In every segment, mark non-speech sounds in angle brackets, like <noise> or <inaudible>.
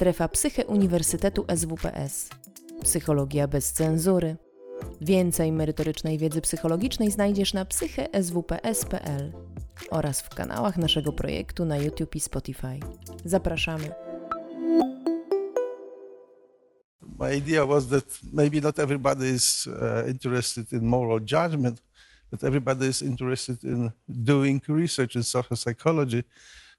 Strefa Psyche Uniwersytetu SWPS. Psychologia bez cenzury. Więcej merytorycznej wiedzy psychologicznej znajdziesz na psycheswps.pl oraz w kanałach naszego projektu na YouTube i Spotify. Zapraszamy. My idea was that maybe not everybody is uh, interested in moral judgment, but everybody is interested in doing research in social psychology.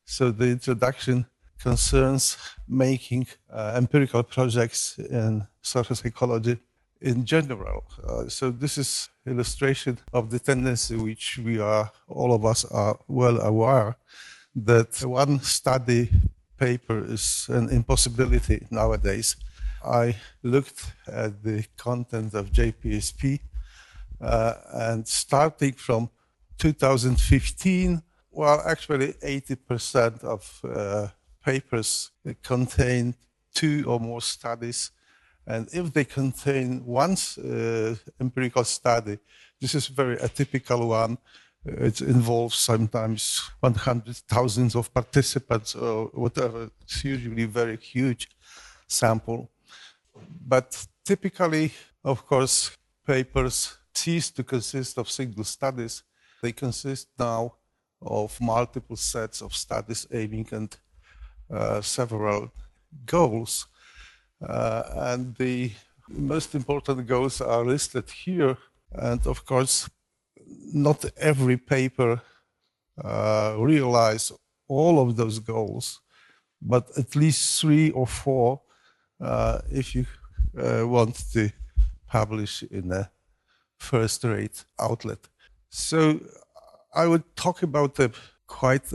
So the introduction concerns making uh, empirical projects in social psychology in general. Uh, so this is illustration of the tendency which we are, all of us are well aware that one study paper is an impossibility nowadays. I looked at the content of JPSP uh, and starting from 2015, well, actually 80% of uh, papers contain two or more studies. And if they contain one uh, empirical study, this is very atypical one. It involves sometimes 100,000 of participants or whatever. It's usually very huge sample. But typically, of course, papers cease to consist of single studies. They consist now of multiple sets of studies aiming at uh, several goals. Uh, and the most important goals are listed here. And of course, not every paper uh, realize all of those goals, but at least three or four uh, if you uh, want to publish in a first rate outlet. So I would talk about a quite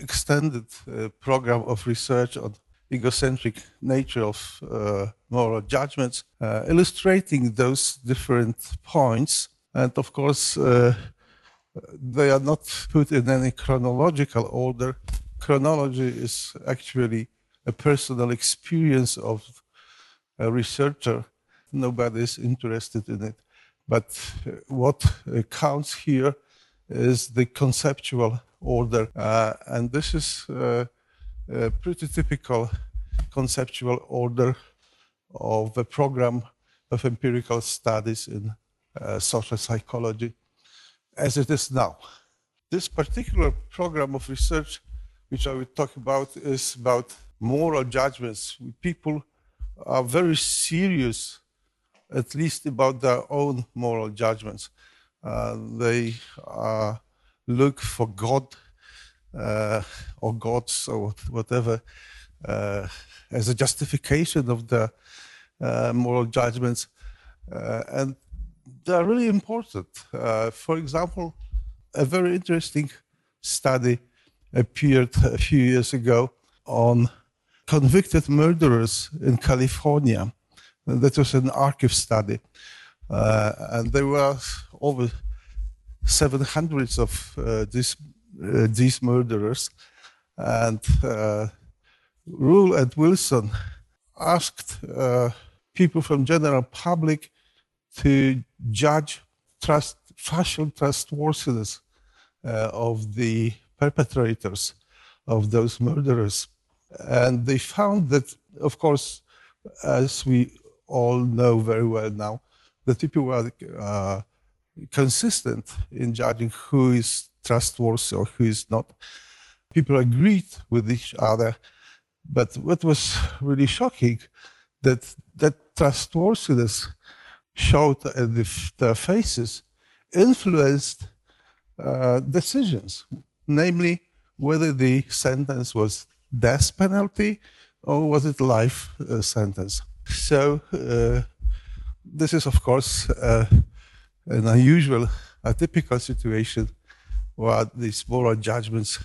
extended uh, program of research on egocentric nature of uh, moral judgments, uh, illustrating those different points. And of course, they are not put in any chronological order. Chronology is actually a personal experience of a researcher. Nobody is interested in it. But what counts here is the conceptual order. Uh, and this is uh, a pretty typical conceptual order of a program of empirical studies in uh, social psychology as it is now. This particular program of research, which I will talk about, is about moral judgments. People are very serious, at least about their own moral judgments. Uh, they uh, look for God uh, or gods or whatever uh, as a justification of the uh, moral judgments. Uh, and they're really important. for example, a very interesting study appeared a few years ago on convicted murderers in California. That was an archive study. Uh, and there were over 700 of uh, these, uh, these murderers. And uh, Rule and Wilson asked people from general public to judge trust, facial trustworthiness of the perpetrators of those murderers. And they found that, of course, as we all know very well now, that people were uh, consistent in judging who is trustworthy or who is not. People agreed with each other. But what was really shocking that that trustworthiness showed in the, their faces influenced uh, decisions, namely whether the sentence was death penalty or was it life uh, sentence. So uh, this is, of course, uh, an unusual, atypical situation where these moral judgments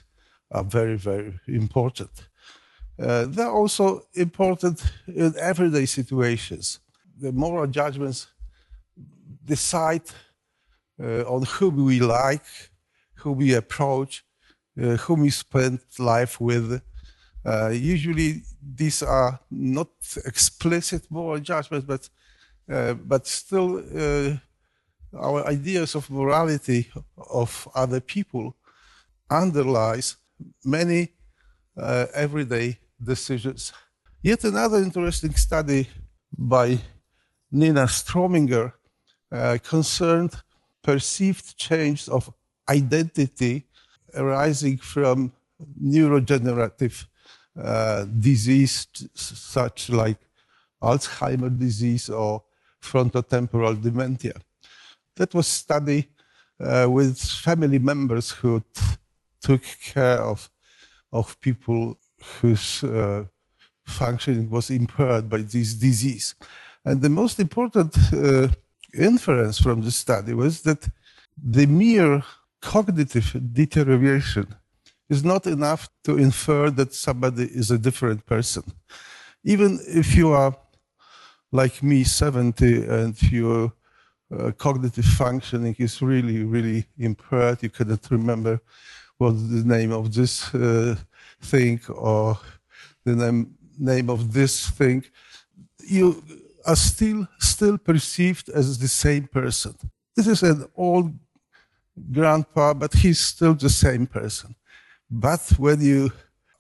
are very, very important. Uh, they're also important in everyday situations. The moral judgments decide uh, on whom we like, who we approach, uh, whom we spend life with. Uh, usually, these are not explicit moral judgments, but uh, but still, uh, our ideas of morality of other people underlies many everyday decisions. Yet another interesting study by Nina Strohminger uh, concerned perceived change of identity arising from neurodegenerative uh, disease such like Alzheimer disease or frontotemporal dementia. That was study uh, with family members who took care of, of people whose uh, functioning was impaired by this disease. And the most important uh, inference from the study was that the mere cognitive deterioration is not enough to infer that somebody is a different person. Even if you are like me, 70, and your uh, cognitive functioning is really, really impaired, you cannot remember what the name of this uh, thing or the name, name of this thing, you are still still perceived as the same person. This is an old grandpa, but he's still the same person. But when you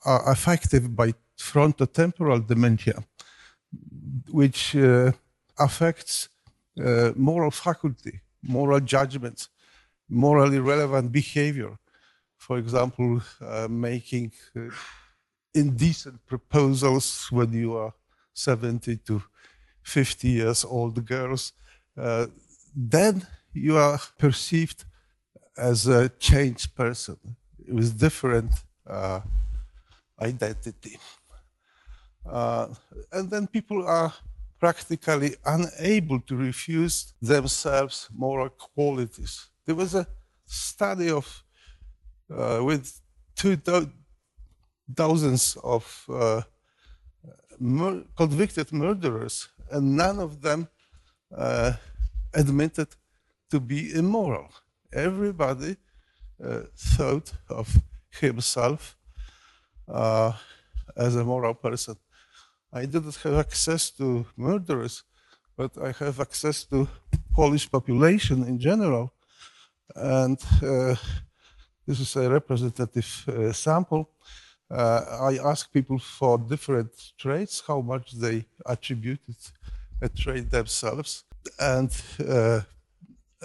are affected by frontotemporal dementia, which uh, affects uh, moral faculty, moral judgments, morally relevant behavior, for example, uh, making uh, indecent proposals when you are 70 to 50 years old girls, uh, then you are perceived as a changed person with different uh, identity. Uh, and then people are practically unable to refuse themselves moral qualities. There was a study of uh, with two do- of uh, mur- convicted murderers, and none of them uh, admitted to be immoral. Everybody uh, thought of himself uh, as a moral person. I didn't have access to murderers, but I have access to Polish population in general, and uh, this is a representative uh, sample. Uh, I asked people for different traits, how much they attributed a trait themselves, and uh,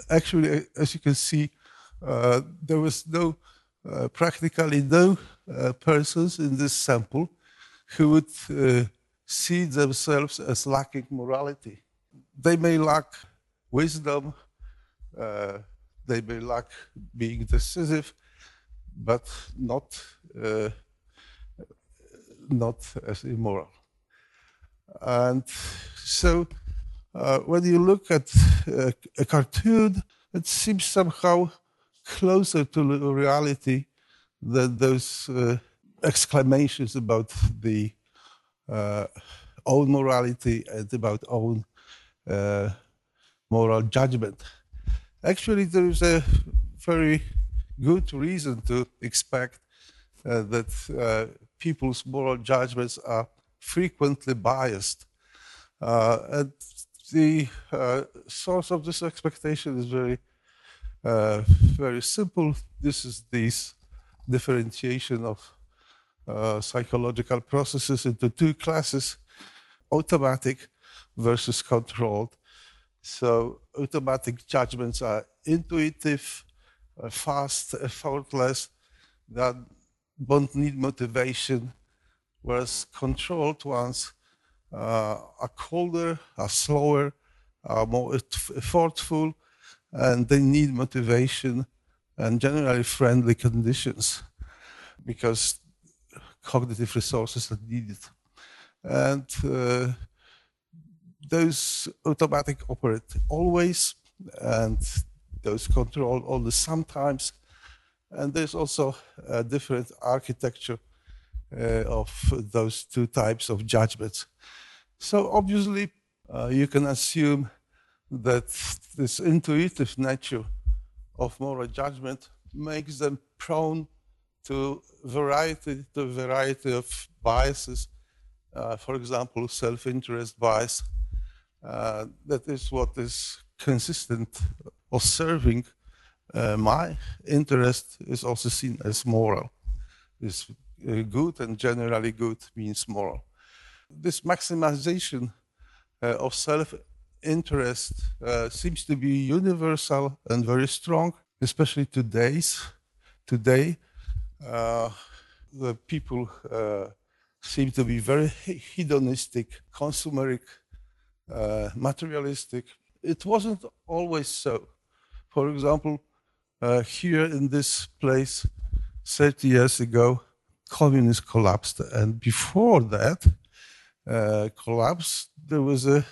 actually, as you can see, uh, there was no, uh, practically no uh, persons in this sample who would uh, see themselves as lacking morality. They may lack wisdom, uh, they may lack being decisive, but not, uh, not as immoral. And so uh, when you look at uh, a cartoon, it seems somehow closer to reality than those uh, exclamations about the own morality and about own uh, moral judgment. Actually, there is a very good reason to expect uh, that uh, people's moral judgments are frequently biased. Uh, and the uh, source of this expectation is very, uh, very simple. This is this differentiation of uh, psychological processes into two classes automatic versus controlled. So, automatic judgments are intuitive, uh, fast, effortless, that don't need motivation, whereas controlled ones uh, are colder, are slower, are more effortful, and they need motivation and generally friendly conditions because cognitive resources that needed. And uh, those automatic operate always, and those control only sometimes. And there's also a different architecture uh, of those two types of judgments. So obviously, uh, you can assume that this intuitive nature of moral judgment makes them prone to variety to variety of biases. Uh, for example, self-interest bias. Uh, that is what is consistent of serving uh, my interest is also seen as moral. Is uh, good and generally good means moral. this maximization uh, of self interest uh, seems to be universal and very strong, especially today's. Today, the people uh, seem to be very hedonistic, consumeric, uh, materialistic. It wasn't always so. For example, uh, here in this place, 30 years ago, communism collapsed, and before that uh, collapse, there was a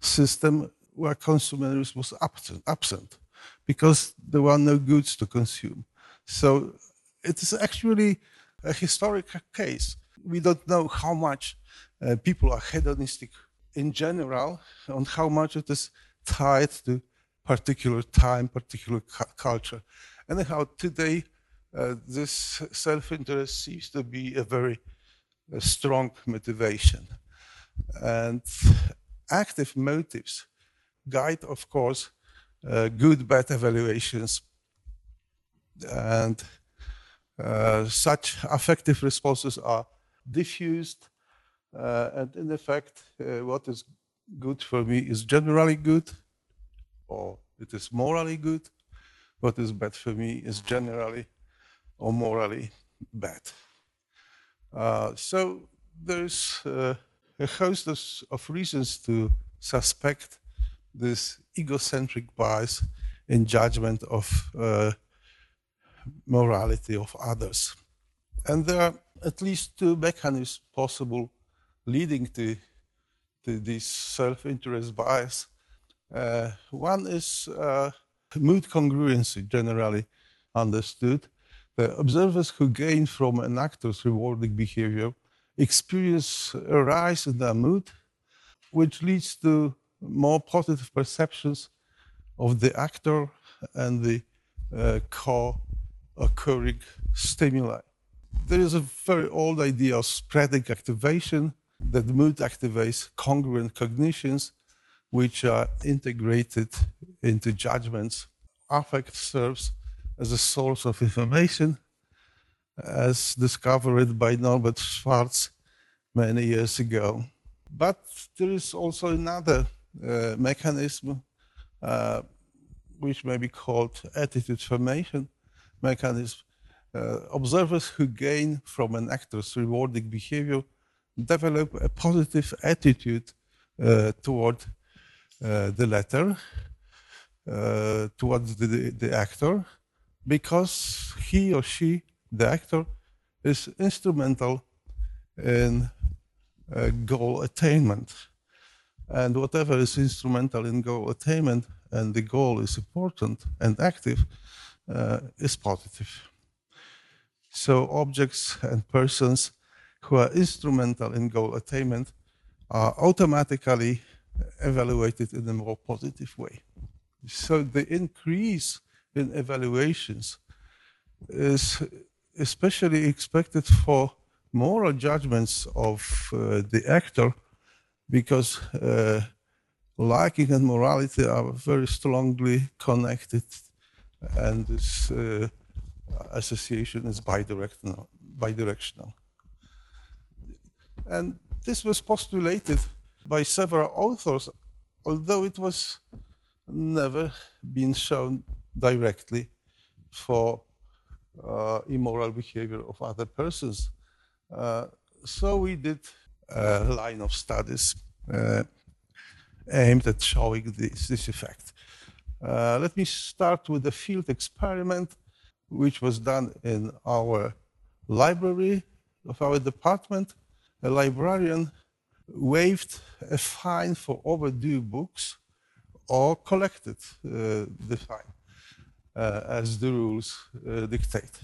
system where consumerism was absent, absent because there were no goods to consume. So it is actually a historic case. We don't know how much uh, people are hedonistic in general, and how much it is tied to particular time, particular cu- culture. Anyhow, today, uh, this self-interest seems to be a very a strong motivation. And active motives guide, of course, uh, good bad evaluations. And uh, such affective responses are diffused. Uh, and in effect, uh, what is good for me is generally good, or it is morally good. What is bad for me is generally or morally bad. Uh, so there's uh, a host of, of reasons to suspect this egocentric bias in judgment of morality of others. And there are at least two mechanisms possible leading to, to this self-interest bias. Uh, one is uh, mood congruency, generally understood. The observers who gain from an actor's rewarding behavior experience a rise in their mood, which leads to more positive perceptions of the actor and the uh, co-occurring stimuli. There is a very old idea of spreading activation that mood activates congruent cognitions, which are integrated into judgments. Affect serves as a source of information as discovered by Norbert Schwarz many years ago. But there is also another uh, mechanism uh, which may be called attitude formation mechanism. Uh, observers who gain from an actor's rewarding behavior develop a positive attitude uh, toward uh, the latter, uh, towards the, the actor, because he or she the actor is instrumental in uh, goal attainment. And whatever is instrumental in goal attainment and the goal is important and active is positive. So objects and persons who are instrumental in goal attainment are automatically evaluated in a more positive way. So the increase in evaluations is especially expected for moral judgments of uh, the actor because uh, liking and morality are very strongly connected and this uh, association is bidirectional, bidirectional. And this was postulated by several authors, although it was never been shown directly for uh, immoral behavior of other persons. Uh, so we did a line of studies uh, aimed at showing this, this effect. Uh, let me start with a field experiment which was done in our library of our department. A librarian waived a fine for overdue books or collected uh, the fine. Uh, as the rules uh, dictate.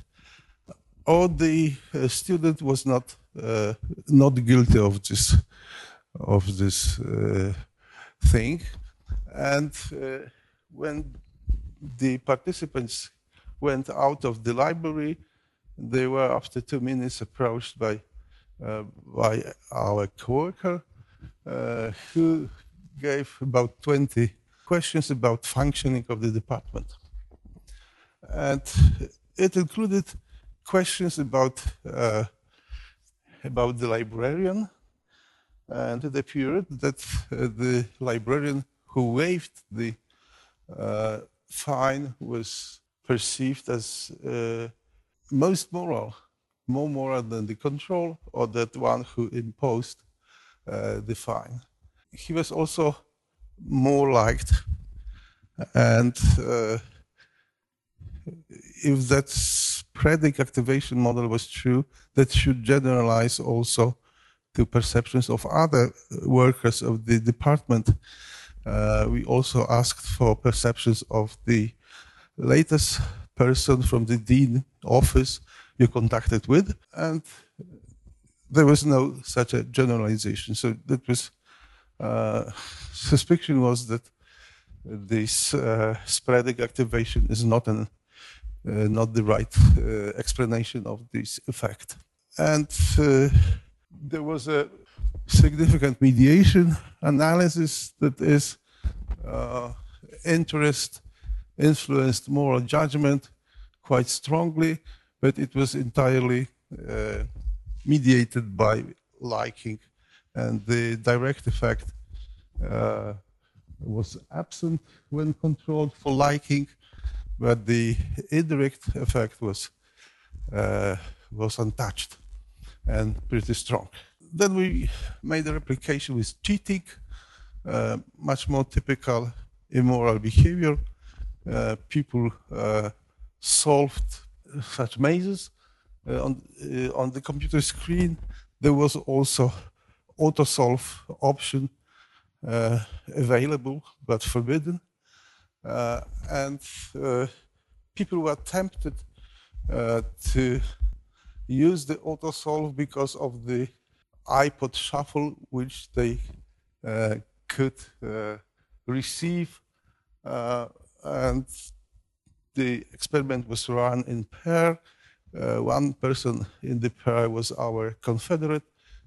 Or the uh, student was not not guilty of this of this thing, and when the participants went out of the library, they were after two minutes approached by uh, by our coworker, uh, who gave about 20 questions about functioning of the department. And it included questions about uh, about the librarian, And it appeared that uh, the librarian who waived the fine was perceived as uh, most moral, more moral than the control or that one who imposed uh, the fine. He was also more liked, and uh, if that spreading activation model was true, that should generalize also to perceptions of other workers of the department. Uh, we also asked for perceptions of the latest person from the dean office you contacted with, and there was no such a generalization. So that was uh, <laughs> suspicion was that this uh, spreading activation is not an uh, not the right uh, explanation of this effect. And uh, there was a significant mediation analysis that is uh, interest influenced moral judgment quite strongly, but it was entirely uh, mediated by liking, and the direct effect uh, was absent when controlled for liking, but the indirect effect was uh, was untouched and pretty strong. Then we made a replication with cheating, uh, much more typical immoral behavior uh, people uh, solved such mazes. Uh, on, on the computer screen, there was also auto-solve option available but forbidden. and people were tempted to use the auto-solve because of the iPod shuffle, which they uh, could uh, receive uh, and the experiment was run in pair. Uh, one person in the pair was our confederate,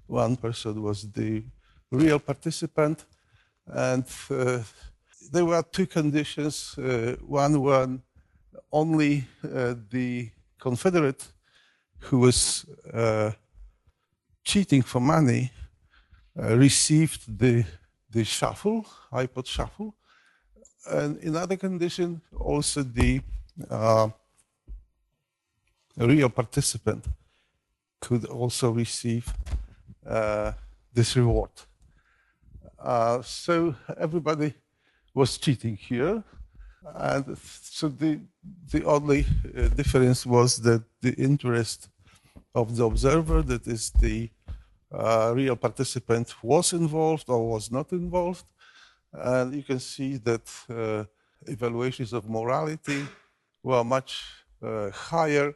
one person was the real participant, and uh, there were two conditions. One, one only the confederate who was cheating for money uh, received the the shuffle, iPod shuffle, and in other condition, also the uh, real participant could also receive uh, this reward. Uh, so everybody was cheating here. And so the, the only uh, difference was that the interest of the observer, that is the uh, real participant, was involved or was not involved. And you can see that uh, evaluations of morality were much uh, higher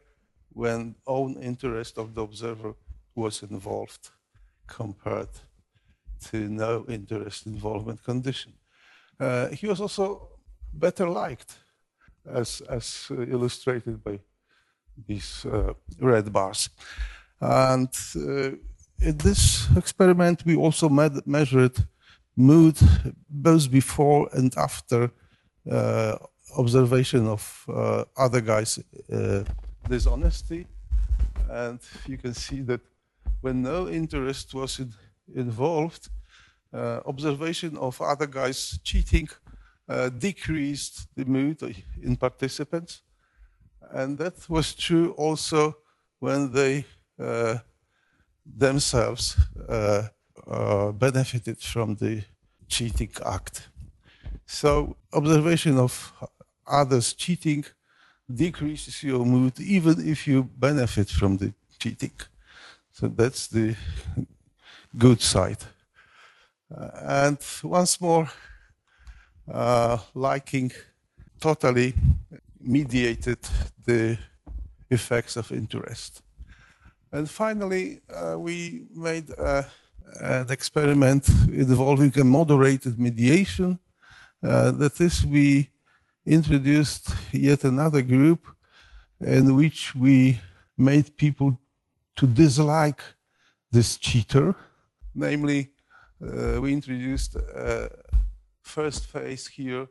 when own interest of the observer was involved compared to no interest involvement condition. Uh, he was also better liked, as, as illustrated by these uh, red bars. And uh, in this experiment, we also measured mood both before and after uh, observation of uh, other guys' uh, dishonesty. And you can see that when no interest was in, involved, uh, observation of other guys cheating uh, decreased the mood in participants. And that was true also when they uh, themselves uh, benefited from the cheating act. So observation of others cheating decreases your mood even if you benefit from the cheating. So that's the good side. Uh, and once more, uh, liking totally mediated the effects of interest. And finally, uh, we made a an experiment involving a moderated mediation. Uh, that is, we introduced yet another group in which we made people to dislike this cheater. Namely, uh, we introduced a first phase here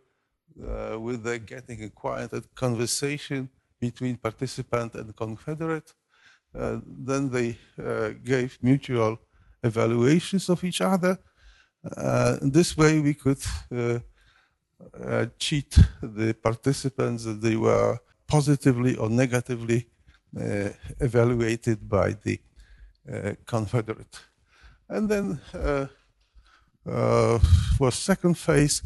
uh, with the getting acquainted conversation between participant and confederate. Uh, then they uh, gave mutual evaluations of each other. Uh, this way, we could uh, uh, cheat the participants that they were positively or negatively uh, evaluated by the uh, Confederate. And then for second phase,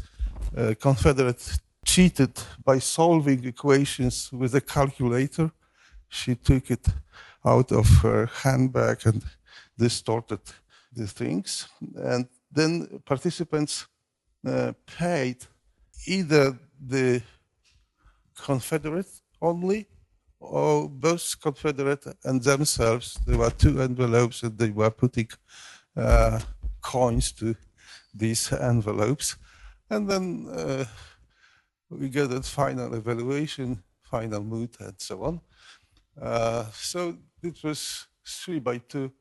Confederate cheated by solving equations with a calculator. She took it out of her handbag and distorted the things. And then participants uh, paid either the Confederate only or both Confederate and themselves. There were two envelopes and they were putting uh, coins to these envelopes. And then uh, we get a final evaluation, final mood, and so on. Uh, so it was three by two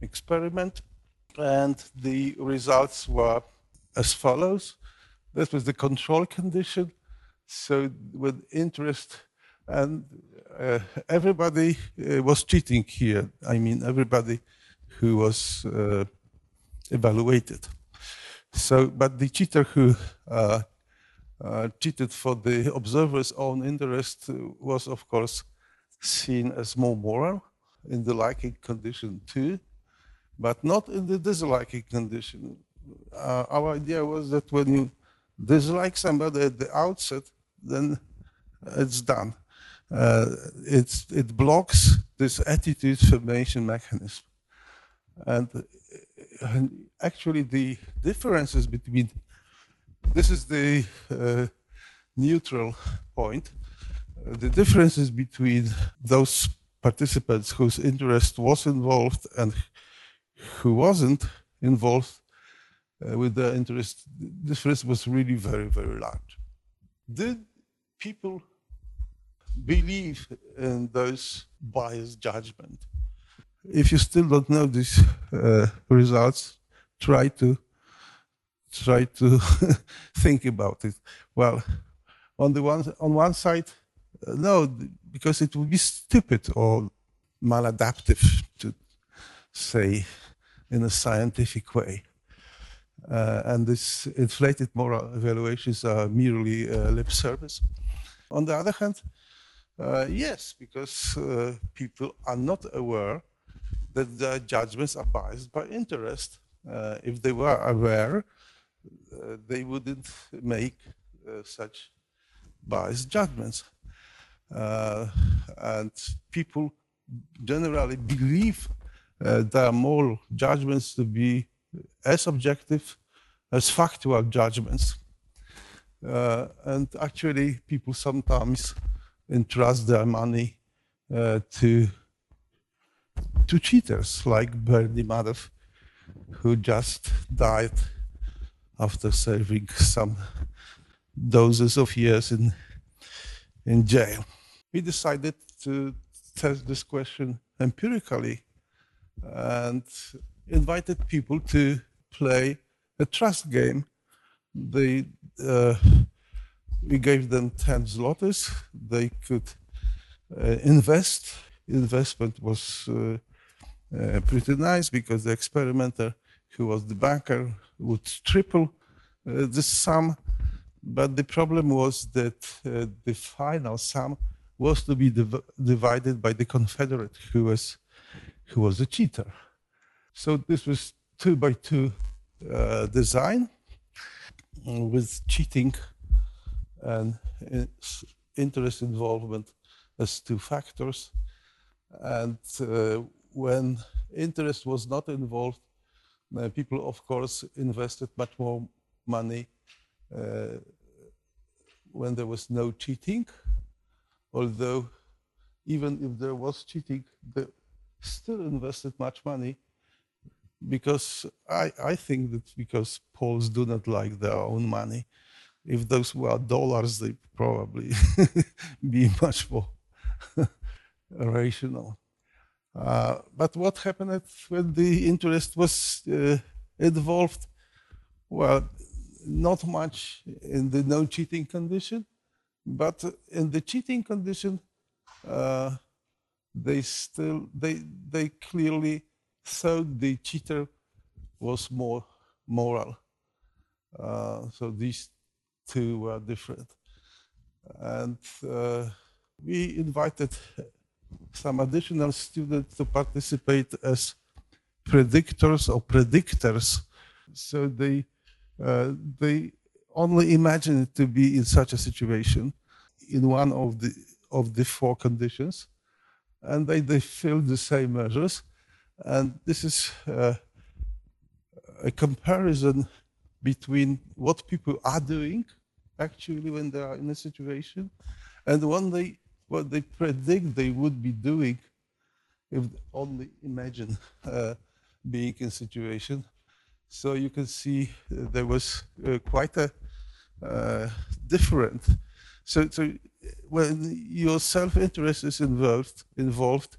experiment, and the results were as follows. That was the control condition. So with interest, and uh, everybody uh, was cheating here. I mean, everybody who was uh, evaluated. So, but the cheater who uh, uh, cheated for the observer's own interest was, of course, seen as more moral in the liking condition too, but not in the disliking condition. Uh, our idea was that when you dislike somebody at the outset, then it's done. Uh, it's, it blocks this attitude formation mechanism. And, and actually, the differences between this is the uh, neutral point. The differences between those participants whose interest was involved and who wasn't involved uh, with the interest, difference was really very, very large. Did people believe in those biased judgment? If you still don't know these uh, results, try to try to <laughs> think about it. Well, on the one on one side, no, because it would be stupid or maladaptive to say in a scientific way. Uh, and this inflated moral evaluations are merely uh, lip service. On the other hand, uh, yes, because uh, people are not aware that their judgments are biased by interest. Uh, if they were aware, uh, they wouldn't make such biased judgments. Uh, and people generally believe their moral judgments to be as objective as factual judgments. Uh, and actually, people sometimes entrust their money uh, to to cheaters like Bernie Madoff, who just died after serving some doses of years in, in jail. We decided to test this question empirically and invited people to play a trust game. They, uh, we gave them 10 zlotys. They could uh, invest. Investment was uh, uh pretty nice because the experimenter, who was the banker, would triple uh, the sum, but the problem was that uh, the final sum was to be div divided by the Confederate, who was who was a cheater. So this was two by two uh, design with cheating and interest involvement as two factors. And uh, when interest was not involved, uh, people, of course, invested much more money uh, when there was no cheating. Although, even if there was cheating, they still invested much money because I, I think that because Poles do not like their own money. If those were dollars, they probably <laughs> be much more <laughs> rational. Uh, but what happened when the interest was uh, involved? Well, not much in the no cheating condition, but in the cheating condition, uh, they still they they clearly thought the cheater was more moral. Uh, so these two were different. And uh, we invited some additional students to participate as predictors or predictors. So they uh, they only imagine to be in such a situation, in one of the of the four conditions, and they they fill the same measures, and this is uh, a comparison between what people are doing actually when they are in a situation and what they what they predict they would be doing if only imagine uh, being in situation. So you can see uh, there was uh, quite a uh, different so so when your self-interest is involved involved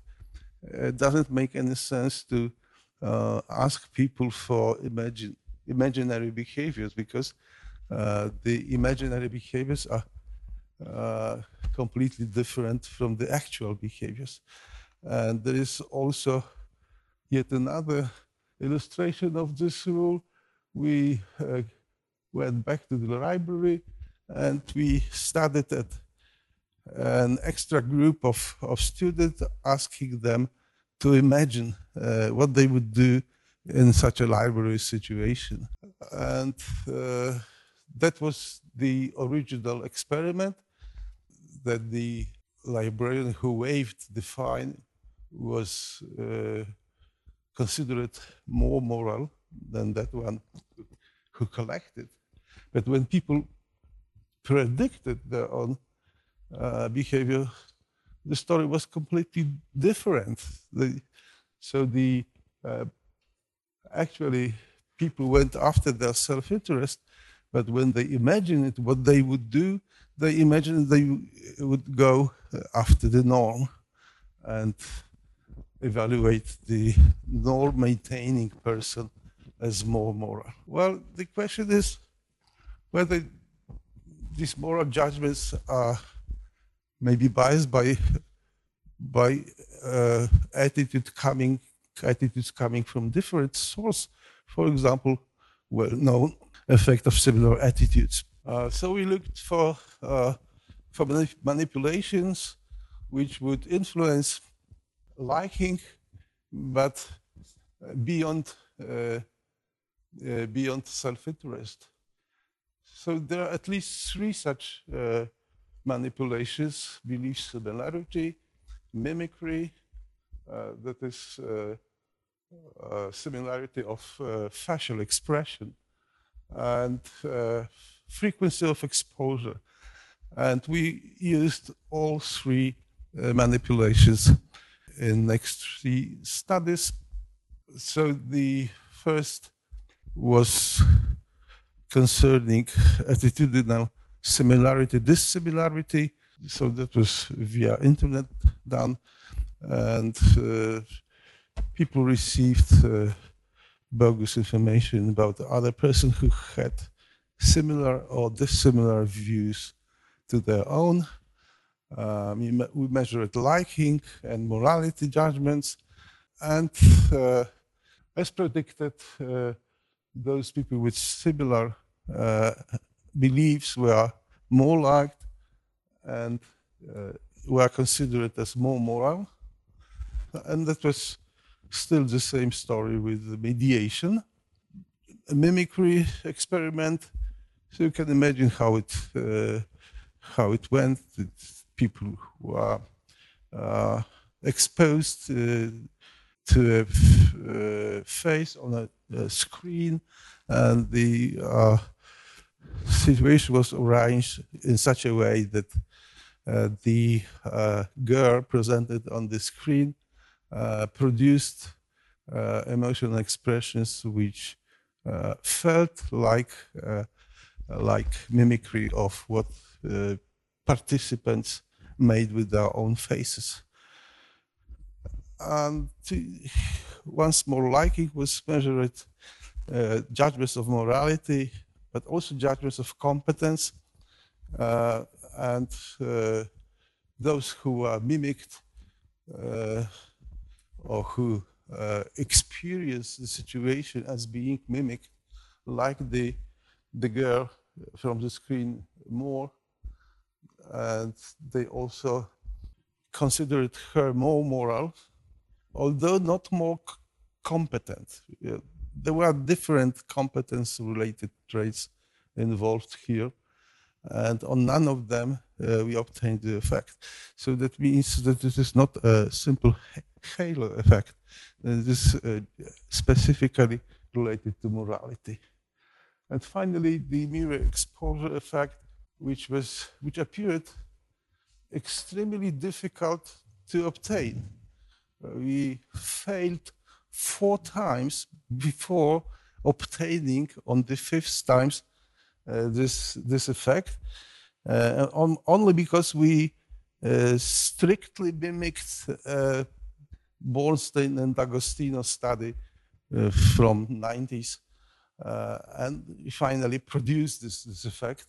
it doesn't make any sense to uh, ask people for imagine imaginary behaviors because uh, the imaginary behaviors are uh, completely different from the actual behaviors. And there is also yet another illustration of this rule. We uh, went back to the library and we studied at an extra group of, of students, asking them to imagine uh, what they would do in such a library situation. And uh, that was the original experiment that the librarian who waived the fine was uh, considered more moral than that one who collected. But when people predicted their own uh, behavior, the story was completely different. The, so the uh, actually people went after their self-interest, but when they imagined what they would do, they imagined they would go after the norm and evaluate the norm maintaining person as more moral. Well, the question is whether these moral judgments are maybe biased by by uh, attitude coming attitudes coming from different source. For example, well-known effect of similar attitudes. Uh, so we looked for uh, for manip manipulations which would influence liking, but beyond uh, uh beyond self-interest. So there are at least three such uh, manipulations: belief similarity, mimicry, uh, that is uh, uh, similarity of facial expression and frequency of exposure. And we used all three manipulations in next three studies. So the first was concerning attitudinal similarity, dissimilarity. So that was via internet done and uh, people received uh, bogus information about the other person who had similar or dissimilar views to their own. Um, we measured liking and morality judgments, and uh, as predicted, uh, those people with similar beliefs were more liked and uh, were considered as more moral. And that was still the same story with the mediation. A mimicry experiment. So you can imagine how it uh, how it went. It's people who are uh, exposed uh, to a uh, face on a, a, screen, and the uh, situation was arranged in such a way that uh, the girl presented on the screen uh, produced uh, emotional expressions which uh, felt like like mimicry of what participants made with their own faces. And once more liking was measured, uh, judgments of morality, but also judgments of competence. Uh, and uh, those who are mimicked or who uh, experience the situation as being mimicked, like the the girl from the screen more, and they also considered her more moral, although not more competent. There were different competence-related traits involved here, and on none of them uh, we obtained the effect. So that means that this is not a simple halo effect. It is uh, specifically related to morality. And finally, the mere exposure effect, which was which appeared extremely difficult to obtain. Uh, we failed four times before obtaining on the fifth times uh, this this effect, uh, on, only because we uh, strictly mimicked uh, Bornstein and D'Agostino study uh, from 90s, and we finally produced this this effect.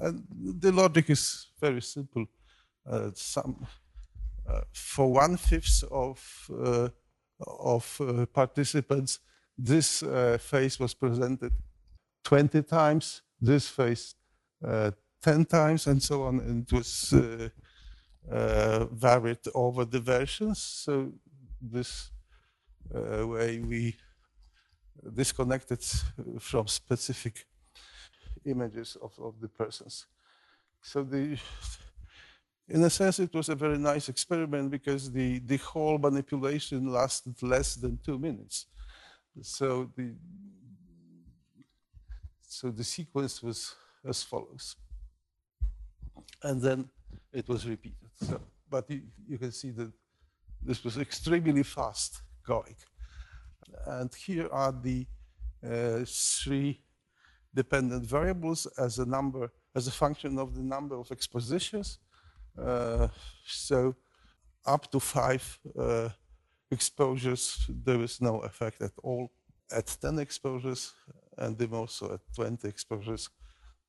and the logic is very simple. some uh, for one fifth of uh, of uh, participants, this uh, phase was presented 20 times, this phase uh, 10 times, and so on. And it was uh, varied over the versions. So this way we disconnected from specific images of, of the persons. So the in a sense, it was a very nice experiment because the, the whole manipulation lasted less than two minutes. So the, so the sequence was as follows. And then it was repeated. So, but you, you can see that this was extremely fast going. And here are the uh, three dependent variables as a number, as a function of the number of expositions so up to five uh, exposures, there is no effect at all. At 10 exposures, and then also at 20 exposures,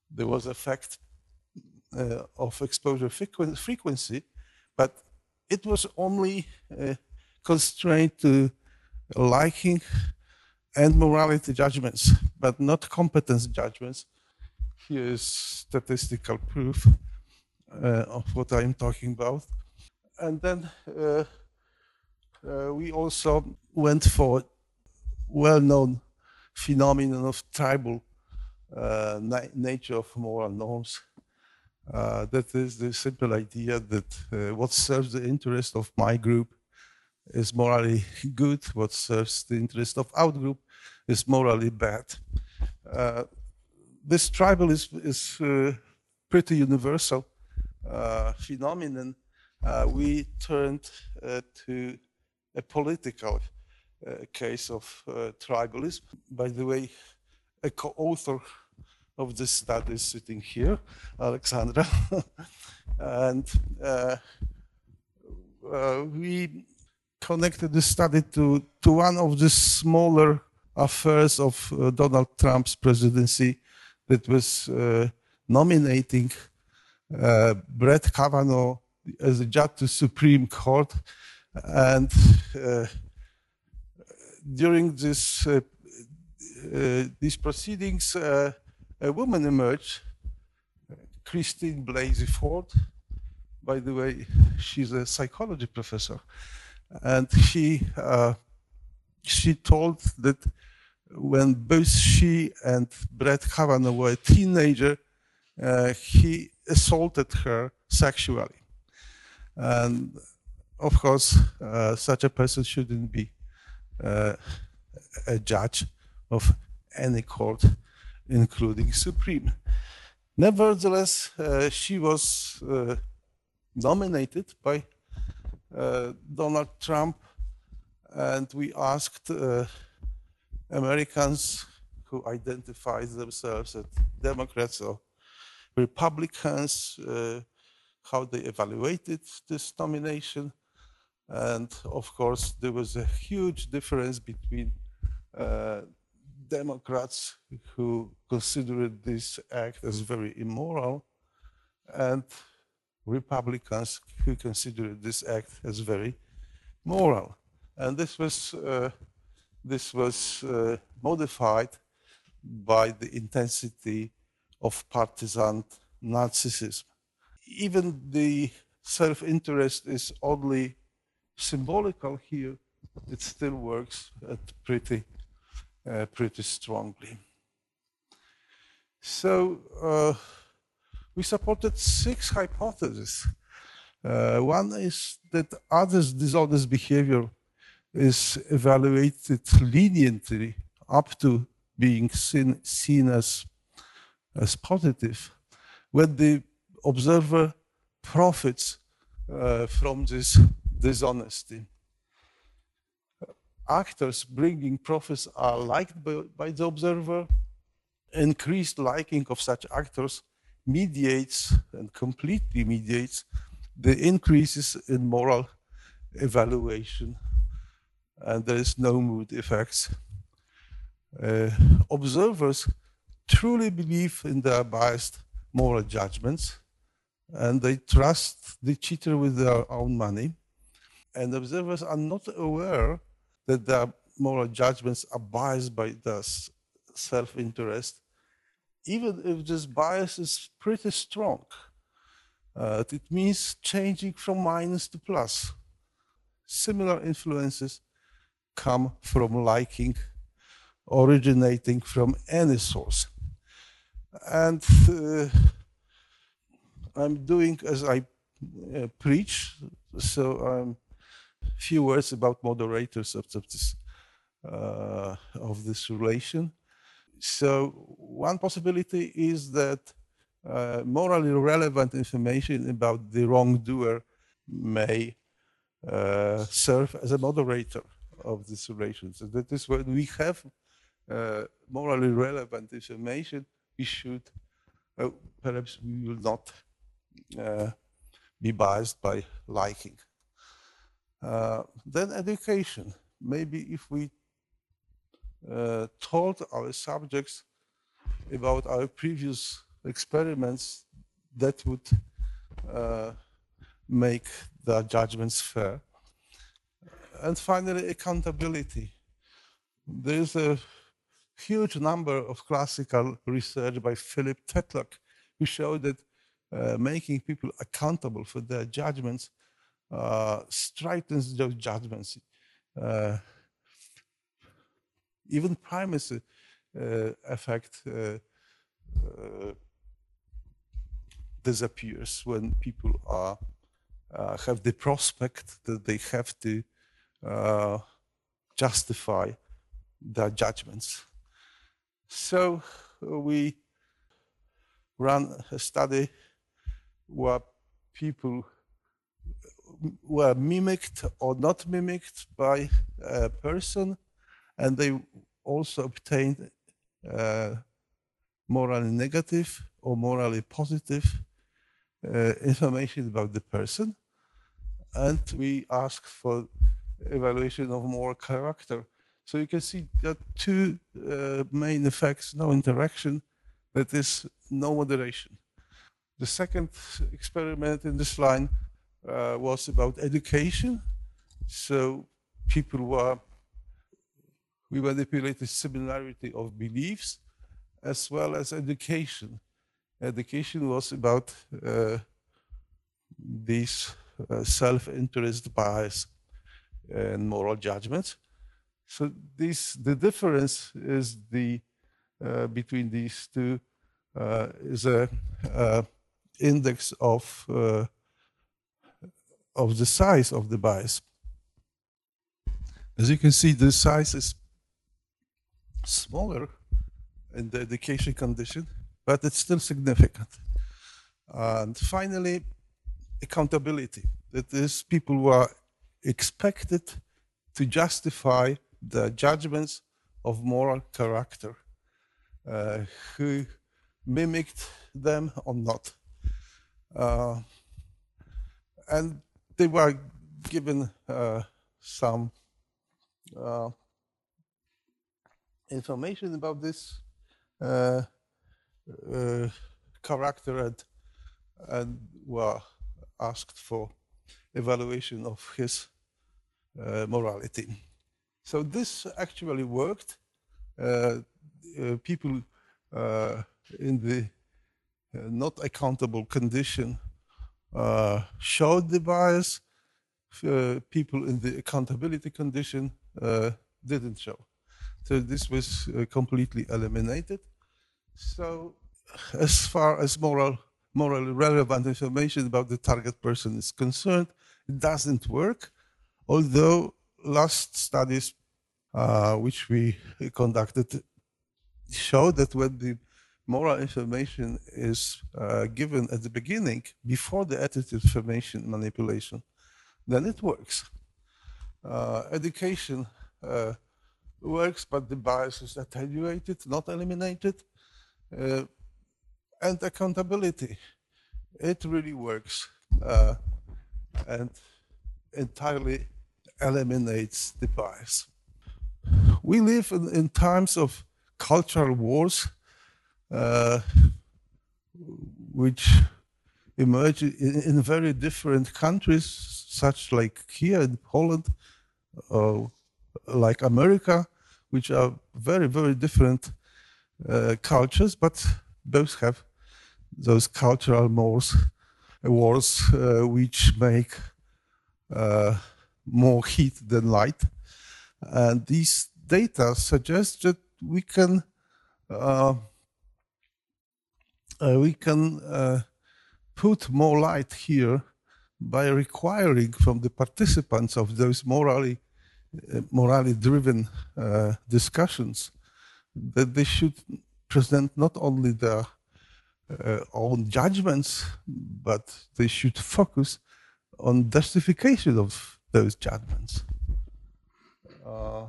there was effect uh, of exposure frequ frequency, but it was only uh, constrained to liking and morality judgments, but not competence judgments. Here is statistical proof uh, of what I'm talking about. And then uh, uh, we also went for well-known phenomenon of tribal na nature of moral norms. Uh, that is the simple idea that uh, what serves the interest of my group is morally good, what serves the interest of our group is morally bad. Uh, this tribal is, is pretty universal uh, phenomenon, uh, we turned uh, to a political case of tribalism. By the way, a co-author of this study is sitting here, Alexandra. <laughs> and uh, uh, we connected the study to, to one of the smaller affairs of uh, Donald Trump's presidency that was nominating uh, Brett Kavanaugh as a judge to Supreme Court, and uh, during this uh, uh these proceedings, uh, a woman emerged, Christine Blasey Ford. By the way, she's a psychology professor, and she she told that when both she and Brett Kavanaugh were a teenager, he assaulted her sexually. And of course, uh, such a person shouldn't be uh, a judge of any court, including Supreme. Nevertheless, uh, she was uh, nominated by uh, Donald Trump, and we asked uh, Americans who identify themselves as Democrats or Republicans, uh, how they evaluated this nomination. And of course, there was a huge difference between uh, Democrats who considered this act as very immoral and Republicans who considered this act as very moral. And this was, uh, this was uh, modified by the intensity of partisan narcissism. Even the self-interest is oddly symbolical here. It still works pretty, uh, pretty strongly. So uh, we supported six hypotheses. Uh, one is that others' dishonest behavior is evaluated leniently up to being seen, seen as, as positive when the observer profits uh, from this dishonesty. Actors bringing profits are liked by, by the observer. Increased liking of such actors mediates and completely mediates the increases in moral evaluation and there is no mood effects. Uh, observers truly believe in their biased moral judgments and they trust the cheater with their own money. And observers are not aware that their moral judgments are biased by their self interest, even if this bias is pretty strong. Uh, it means changing from minus to plus. Similar influences come from liking, originating from any source. And uh, I'm doing as I uh, preach, so I'm few words about moderators of, of this uh, of this relation. So one possibility is that uh, morally relevant information about the wrongdoer may uh, serve as a moderator of this relation. So that is when we have uh, morally relevant information, we should, perhaps we will not uh, be biased by liking. Uh, then education. Maybe if we uh, told our subjects about our previous experiments, that would uh, make the judgments fair. And finally, accountability. There is a huge number of classical research by Philip Tetlock who showed that uh, making people accountable for their judgments uh, strengthens those judgments. Uh, even primacy uh, effect uh, uh, disappears when people are have the prospect that they have to justify their judgments. So we ran a study where people were mimicked or not mimicked by a person, and they also obtained uh, morally negative or morally positive uh, information about the person. And we ask for evaluation of moral character. So you can see that two uh, main effects, no interaction, that is no moderation. The second experiment in this line uh, was about education. So people were, we manipulated similarity of beliefs as well as education. Education was about uh, these uh, self-interest bias and moral judgments. So the difference is the uh, between these two uh, is a uh, index of uh, of the size of the bias. As you can see, the size is smaller in the education condition, but it's still significant. And finally, accountability. That is, people who are expected to justify the judgments of moral character, uh, who mimicked them or not. Uh, and they were given uh, some uh, information about this uh, uh, character and, and were asked for evaluation of his morality. So this actually worked. Uh, uh, people uh, in the not accountable condition showed the bias. people in the accountability condition didn't show. So this was completely eliminated. So as far as moral morally relevant information about the target person is concerned, it doesn't work. Although last studies uh, which we <laughs> conducted show that when the moral information is uh, given at the beginning, before the attitude formation manipulation, then it works. Uh, education uh, works, but the bias is attenuated, not eliminated. Uh, and accountability, it really works uh, and entirely eliminates the bias. We live in, in times of cultural wars, uh, which emerge in, in, very different countries, such like here in Poland, uh, like America, which are very, very different uh, cultures, but both have those cultural wars, wars uh, which make uh, more heat than light. And these data suggest that we can uh, uh, we can uh, put more light here by requiring from the participants of those morally uh, morally driven uh, discussions that they should present not only their uh, own judgments, but they should focus on justification of those judgments. Uh,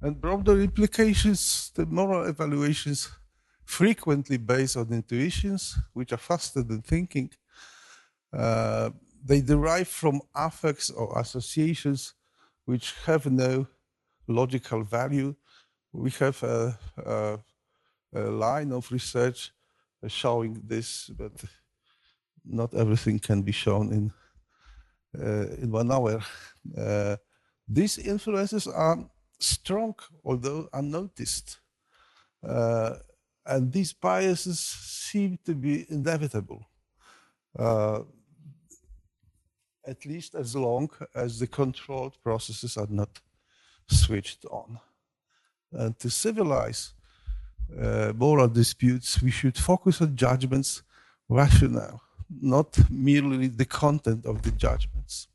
and broader implications, the moral evaluations frequently based on intuitions, which are faster than thinking. Uh, they derive from affects or associations which have no logical value. We have a, a, a line of research showing this, but not everything can be shown in in one hour. Uh, these influences are strong, although unnoticed. Uh, and these biases seem to be inevitable, uh, at least as long as the controlled processes are not switched on. And to civilize uh, moral disputes, we should focus on judgments rationale, not merely the content of the judgments.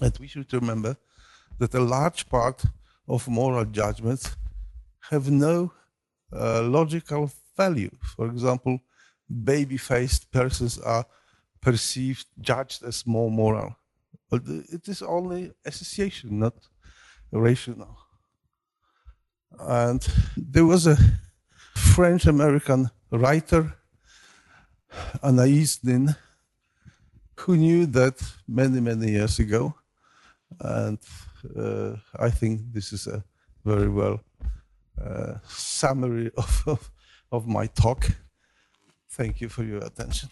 And we should remember that a large part of moral judgments have no uh, logical value. For example, baby-faced persons are perceived, judged as more moral. But it is only association, not rational. And there was a French-American writer, Anaïs Nin, who knew that many, many years ago. And uh, I think this is a very well uh, summary of, of, of my talk. Thank you for your attention.